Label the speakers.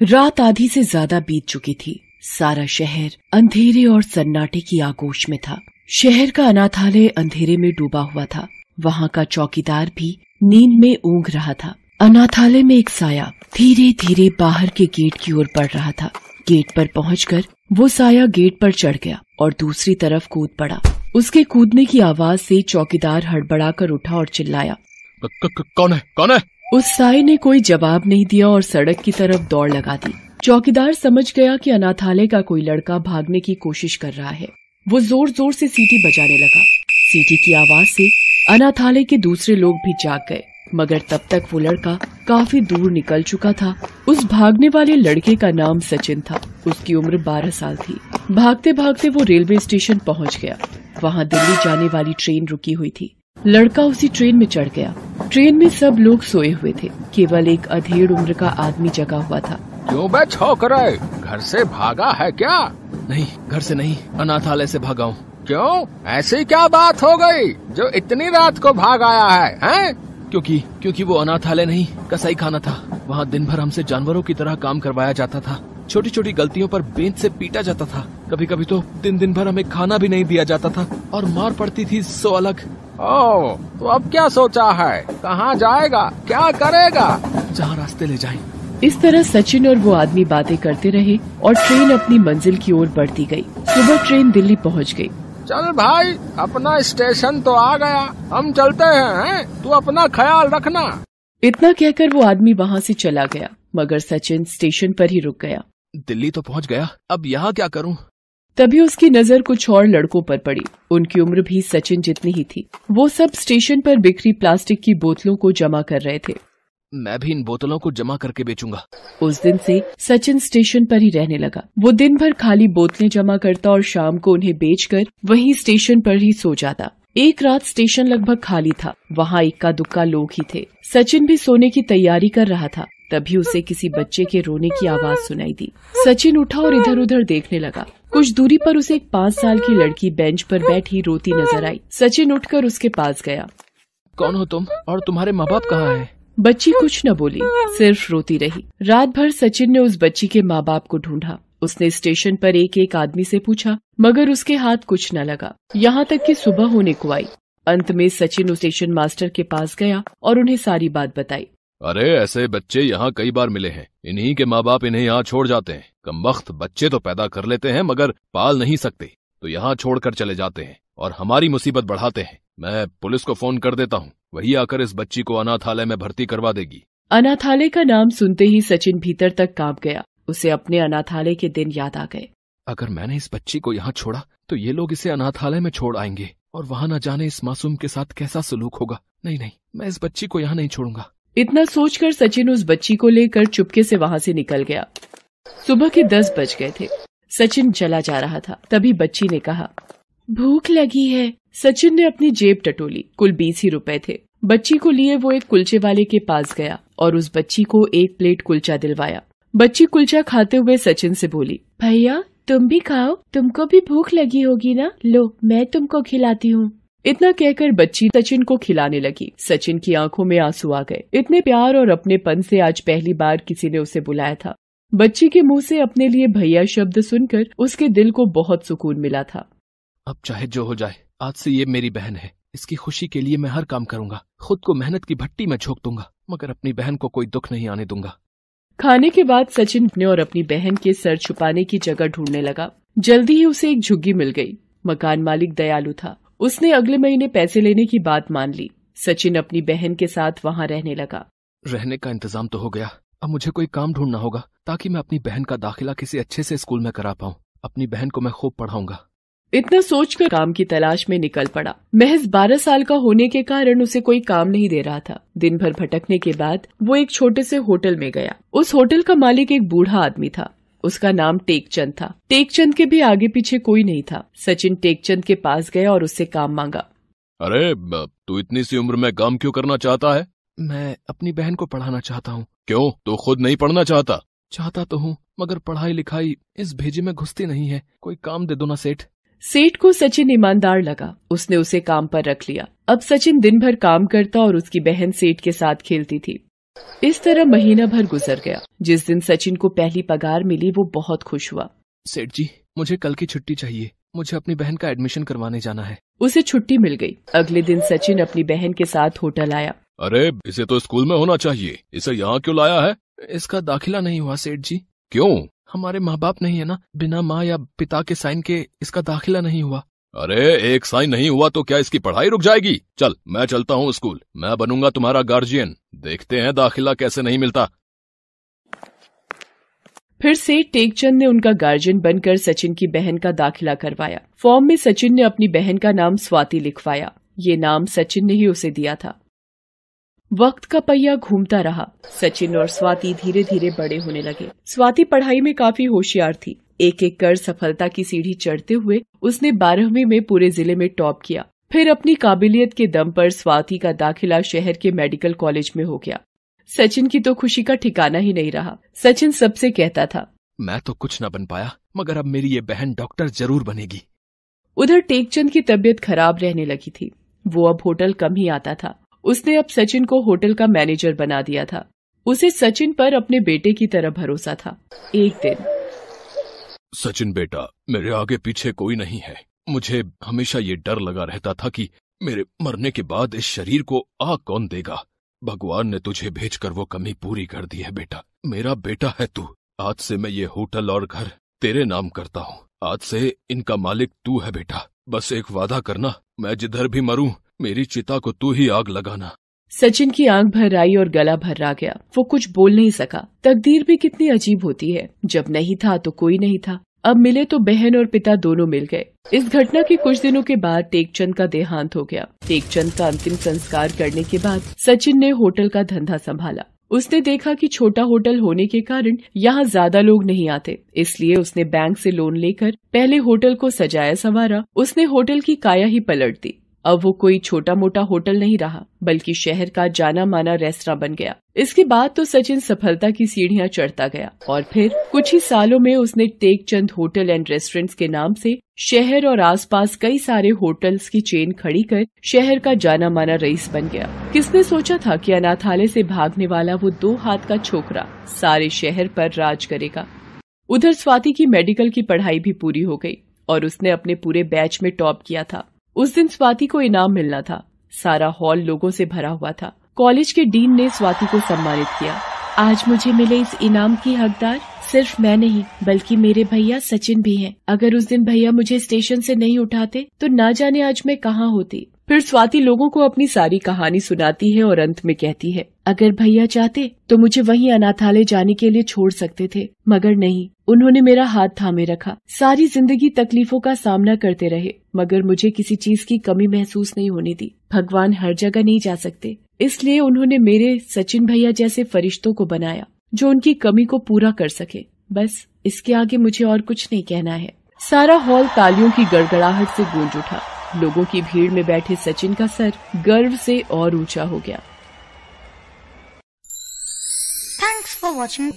Speaker 1: रात आधी से ज़्यादा बीत चुकी थी। सारा शहर अंधेरे और सन्नाटे की आगोश में था। शहर का अनाथालय अंधेरे में डूबा हुआ था। वहाँ का चौकीदार भी नींद में ऊँग रहा था। अनाथालय में एक साया धीरे धीरे बाहर के गेट की ओर बढ़ रहा था। गेट पर पहुंचकर वो साया गेट पर चढ़ गया और दूसरी तरफ़ कूद पड़ा। उसके कूदने की आवाज़ से चौकीदार हड़बड़ाकर उठा और चिल्लाया
Speaker 2: कौन है? कौन है?
Speaker 1: उस साय ने कोई जवाब नहीं दिया और सड़क की तरफ़ दौड़ लगा दी। चौकीदार समझ गया कि अनाथालय का कोई लड़का भागने की कोशिश कर रहा है। वो ज़ोर ज़ोर से सीटी बजाने लगा। सीटी की आवाज़ से अनाथालय के दूसरे लोग भी जाग गए, मगर तब तक वो लड़का काफ़ी दूर निकल चुका था। उस भागने वाले लड़के का नाम सचिन था। उसकी उम्र बारह साल थी। भागते भागते वो रेलवे स्टेशन पहुँच गया। वहाँ दिल्ली जाने वाली ट्रेन रुकी हुई थी। लड़का उसी ट्रेन में चढ़ गया। ट्रेन में सब लोग सोए हुए थे। केवल एक अधेड़ उम्र का आदमी जगा हुआ था।
Speaker 2: क्यों बे छोकरे घर से भागा है क्या?
Speaker 3: नहीं घर से नहीं अनाथालय से भागा हूँ।
Speaker 2: क्यों? ऐसी क्या बात हो गई? जो इतनी रात को भाग आया है हैं?
Speaker 3: क्योंकि क्योंकि वो अनाथालय नहीं कसाई खाना था। वहाँ दिन भर हमसे जानवरों की तरह काम करवाया जाता था। छोटी छोटी गलतियों पर बेंच से पीटा जाता था। कभी कभी तो दिन दिन भर हमें खाना भी नहीं दिया जाता था और मार पड़ती थी सो अलग।
Speaker 2: ओ तो अब क्या सोचा है? कहाँ जाएगा? क्या करेगा?
Speaker 3: जहाँ रास्ते ले जाए।
Speaker 1: इस तरह सचिन और वो आदमी बातें करते रहे और ट्रेन अपनी मंजिल की ओर बढ़ती गई। सुबह ट्रेन दिल्ली पहुँच गई।
Speaker 2: चल भाई अपना स्टेशन तो आ गया। हम चलते हैं हैं? तू अपना ख्याल रखना।
Speaker 1: इतना कहकर वो आदमी वहाँ से चला गया मगर सचिन स्टेशन पर ही रुक गया।
Speaker 3: दिल्ली तो पहुँच गया। अब यहाँ क्या करूँ?
Speaker 1: तभी उसकी नज़र कुछ और लड़कों पर पड़ी। उनकी उम्र भी सचिन जितनी ही थी। वो सब स्टेशन पर बिखरी प्लास्टिक की बोतलों को जमा कर रहे थे।
Speaker 3: मैं भी इन बोतलों को जमा करके बेचूँगा।
Speaker 1: उस दिन से सचिन स्टेशन पर ही रहने लगा। वो दिन भर खाली बोतलें जमा करता और शाम को उन्हें बेचकर वहीं स्टेशन पर ही सो जाता। एक रात स्टेशन लगभग खाली था। वहाँ इक्का दुक्का लोग ही थे। सचिन भी सोने की तैयारी कर रहा था। तभी उसे किसी बच्चे के रोने की आवाज़ सुनाई दी। सचिन उठा और इधर उधर देखने लगा। कुछ दूरी पर उसे एक पाँच साल की लड़की बेंच पर बैठी रोती नज़र आई। सचिन उठकर उसके पास गया।
Speaker 3: कौन हो तुम? और तुम्हारे माँ बाप कहाँ है?
Speaker 1: बच्ची कुछ न बोली सिर्फ़ रोती रही। रात भर सचिन ने उस बच्ची के माँ बाप को ढूंढा। उसने स्टेशन पर एक एक आदमी से पूछा मगर उसके हाथ कुछ न लगा। यहाँ तक कि सुबह होने को आई। अंत में सचिन स्टेशन मास्टर के पास गया और उन्हें सारी बात बताई।
Speaker 2: अरे ऐसे बच्चे यहाँ कई बार मिले हैं। इन्हीं के माँ बाप इन्हें यहाँ छोड़ जाते हैं। कम वक्त बच्चे तो पैदा कर लेते हैं मगर पाल नहीं सकते। तो यहाँ छोड़कर चले जाते हैं और हमारी मुसीबत बढ़ाते हैं। मैं पुलिस को फ़ोन कर देता हूँ। वही आकर इस बच्ची को अनाथालय में भर्ती करवा देगी।
Speaker 1: अनाथालय का नाम सुनते ही सचिन भीतर तक काँप गया। उसे अपने अनाथालय के दिन याद आ गए।
Speaker 3: अगर मैंने इस बच्ची को यहाँ छोड़ा तो ये लोग इसे अनाथालय में छोड़ आएँगे। और वहाँ न जाने इस मासूम के साथ कैसा सलूक होगा। नहीं नहीं मैं इस बच्ची को यहाँ नहीं छोड़ूँगा।
Speaker 1: इतना सोचकर सचिन उस बच्ची को लेकर चुपके से वहाँ से निकल गया। सुबह के दस बज गए थे। सचिन चला जा रहा था। तभी बच्ची ने कहा, भूख लगी है। सचिन ने अपनी जेब टटोली। कुल बीस ही रुपए थे। बच्ची को लिए वो एक कुलचे वाले के पास गया और उस बच्ची को एक प्लेट कुलचा दिलवाया। बच्ची कुलचा खाते हुए सचिन से बोली, भैया, तुम भी खाओ। तुमको भी भूख लगी होगी ना? लो, मैं तुमको खिलाती हूँ। इतना कहकर बच्ची सचिन को खिलाने लगी। सचिन की आँखों में आँसू आ गए। इतने प्यार और अपनेपन से आज पहली बार किसी ने उसे बुलाया था। बच्ची के मुँह से अपने लिए भैया शब्द सुनकर उसके दिल को बहुत सुकून मिला था।
Speaker 3: अब चाहे जो हो जाए आज से ये मेरी बहन है। इसकी खुशी के लिए मैं हर काम करूँगा। खुद को मेहनत की भट्टी में झोंक दूँगा मगर अपनी बहन को कोई दुख नहीं आने दूँगा।
Speaker 1: खाने के बाद सचिन अपने और अपनी बहन के सर छुपाने की जगह ढूँढने लगा। जल्दी ही उसे एक झुग्गी मिल गई। मकान मालिक दयालु था। उसने अगले महीने पैसे लेने की बात मान ली। सचिन अपनी बहन के साथ वहाँ रहने लगा।
Speaker 3: रहने का इंतज़ाम तो हो गया। अब मुझे कोई काम ढूंढना होगा ताकि मैं अपनी बहन का दाखिला किसी अच्छे से स्कूल में करा पाऊँ। अपनी बहन को मैं खूब पढ़ाऊँगा।
Speaker 1: इतना सोचकर काम की तलाश में निकल पड़ा। महज बारह साल का होने के कारण उसे कोई काम नहीं दे रहा था। दिन भर भटकने के बाद वो एक छोटे से होटल में गया। उस होटल का मालिक एक बूढ़ा आदमी था। उसका नाम टेकचंद था। टेकचंद के भी आगे पीछे कोई नहीं था। सचिन टेकचंद के पास गया और उससे काम मांगा।
Speaker 2: अरे तू इतनी सी उम्र में काम क्यों करना चाहता है?
Speaker 3: मैं अपनी बहन को पढ़ाना चाहता हूँ।
Speaker 2: क्यों? तू खुद नहीं पढ़ना चाहता?
Speaker 3: चाहता तो हूँ मगर पढ़ाई लिखाई इस भेजे में घुसती नहीं है। कोई काम दे दो ना सेठ।
Speaker 1: सेठ को सचिन ईमानदार लगा। उसने उसे काम पर रख लिया। अब सचिन दिन भर काम करता और उसकी बहन सेठ के साथ खेलती थी। इस तरह महीना भर गुजर गया। जिस दिन सचिन को पहली पगार मिली वो बहुत खुश हुआ।
Speaker 3: सेठ जी मुझे कल की छुट्टी चाहिए। मुझे अपनी बहन का एडमिशन करवाने जाना है।
Speaker 1: उसे छुट्टी मिल गई। अगले दिन सचिन अपनी बहन के साथ होटल आया।
Speaker 2: अरे इसे तो स्कूल में होना चाहिए। इसे यहाँ क्यों लाया है?
Speaker 3: इसका दाखिला नहीं हुआ सेठ जी।
Speaker 2: क्यों?
Speaker 3: हमारे माँ बाप नहीं है ना? बिना माँ या पिता के साइन के इसका दाखिला नहीं हुआ।
Speaker 2: अरे, एक साइन नहीं हुआ तो क्या इसकी पढ़ाई रुक जाएगी? चल, मैं चलता हूँ स्कूल। मैं बनूँगा तुम्हारा गार्जियन। देखते हैं दाखिला कैसे नहीं मिलता।
Speaker 1: फिर से टेकचंद ने उनका गार्जियन बनकर सचिन की बहन का दाखिला करवाया। फॉर्म में सचिन ने अपनी बहन का नाम स्वाति लिखवाया। ये नाम सचिन ने ही उसे दिया था। वक्त का पहिया घूमता रहा। सचिन और स्वाति धीरे धीरे बड़े होने लगे। स्वाति पढ़ाई में काफ़ी होशियार थी। एक एक कर सफलता की सीढ़ी चढ़ते हुए उसने बारहवीं में पूरे ज़िले में टॉप किया। फिर अपनी काबिलियत के दम पर स्वाति का दाखिला शहर के मेडिकल कॉलेज में हो गया। सचिन की तो खुशी का ठिकाना ही नहीं रहा। सचिन सबसे कहता था
Speaker 3: मैं तो कुछ न बन पाया मगर अब मेरी ये बहन डॉक्टर ज़रूर बनेगी।
Speaker 1: उधर टेकचंद की तबीयत खराब रहने लगी थी। वो अब होटल कम ही आता था। उसने अब सचिन को होटल का मैनेजर बना दिया था। उसे सचिन पर अपने बेटे की तरह भरोसा था। एक दिन
Speaker 2: सचिन बेटा, मेरे आगे पीछे कोई नहीं है। मुझे हमेशा ये डर लगा रहता था कि मेरे मरने के बाद इस शरीर को आग कौन देगा? भगवान ने तुझे भेजकर वो कमी पूरी कर दी है बेटा। मेरा बेटा है तू। आज से मैं ये होटल और घर तेरे नाम करता हूँ। आज से इनका मालिक तू है बेटा। बस एक वादा करना, मैं जिधर भी मरूं, मेरी चिता को तू ही आग लगाना।
Speaker 1: सचिन की आँख भर आई और गला भर आ गया। वो कुछ बोल नहीं सका। तकदीर भी कितनी अजीब होती है। जब नहीं था तो कोई नहीं था। अब मिले तो बहन और पिता दोनों मिल गए। इस घटना के कुछ दिनों के बाद टेकचंद का देहांत हो गया। टेकचंद का अंतिम संस्कार करने के बाद सचिन ने होटल का धंधा संभाला। उसने देखा कि छोटा होटल होने के कारण यहाँ ज़्यादा लोग नहीं आते। इसलिए उसने बैंक से लोन लेकर पहले होटल को सजाया संवारा। उसने होटल की काया ही पलट दी। अब वो कोई छोटा मोटा होटल नहीं रहा, बल्कि शहर का जाना माना रेस्तरा बन गया। इसके बाद तो सचिन सफलता की सीढ़ियाँ चढ़ता गया और फिर कुछ ही सालों में उसने Tek Chand hotel and restaurants के नाम से शहर और आसपास कई सारे होटल्स की चेन खड़ी कर शहर का जाना माना रईस बन गया। किसने सोचा था कि अनाथालय से भागने वाला वो दो हाथ का छोकरा सारे शहर पर राज करेगा। उधर स्वाति की मेडिकल की पढ़ाई भी पूरी हो गई और उसने अपने पूरे बैच में टॉप किया था। उस दिन स्वाति को इनाम मिलना था। सारा हॉल लोगों से भरा हुआ था। कॉलेज के डीन ने स्वाति को सम्मानित किया। आज मुझे मिले इस इनाम की हकदार सिर्फ़ मैं नहीं, बल्कि मेरे भैया सचिन भी हैं। अगर उस दिन भैया मुझे स्टेशन से नहीं उठाते तो ना जाने आज मैं कहाँ होती। फिर स्वाति लोगों को अपनी सारी कहानी सुनाती है और अंत में कहती है, अगर भैया चाहते तो मुझे वहीं अनाथालय जाने के लिए छोड़ सकते थे, मगर नहीं, उन्होंने मेरा हाथ थामे रखा। सारी ज़िंदगी तकलीफों का सामना करते रहे, मगर मुझे किसी चीज़ की कमी महसूस नहीं होने दी। भगवान हर जगह नहीं जा सकते, इसलिए उन्होंने मेरे सचिन भैया जैसे फरिश्तों को बनाया, जो उनकी कमी को पूरा कर सके। बस, इसके आगे मुझे और कुछ नहीं कहना है। सारा हॉल तालियों की गड़गड़ाहट से गूंज उठा। लोगों की भीड़ में बैठे सचिन का सर गर्व से और ऊँचा हो गया
Speaker 4: थैंक्स फॉर watching.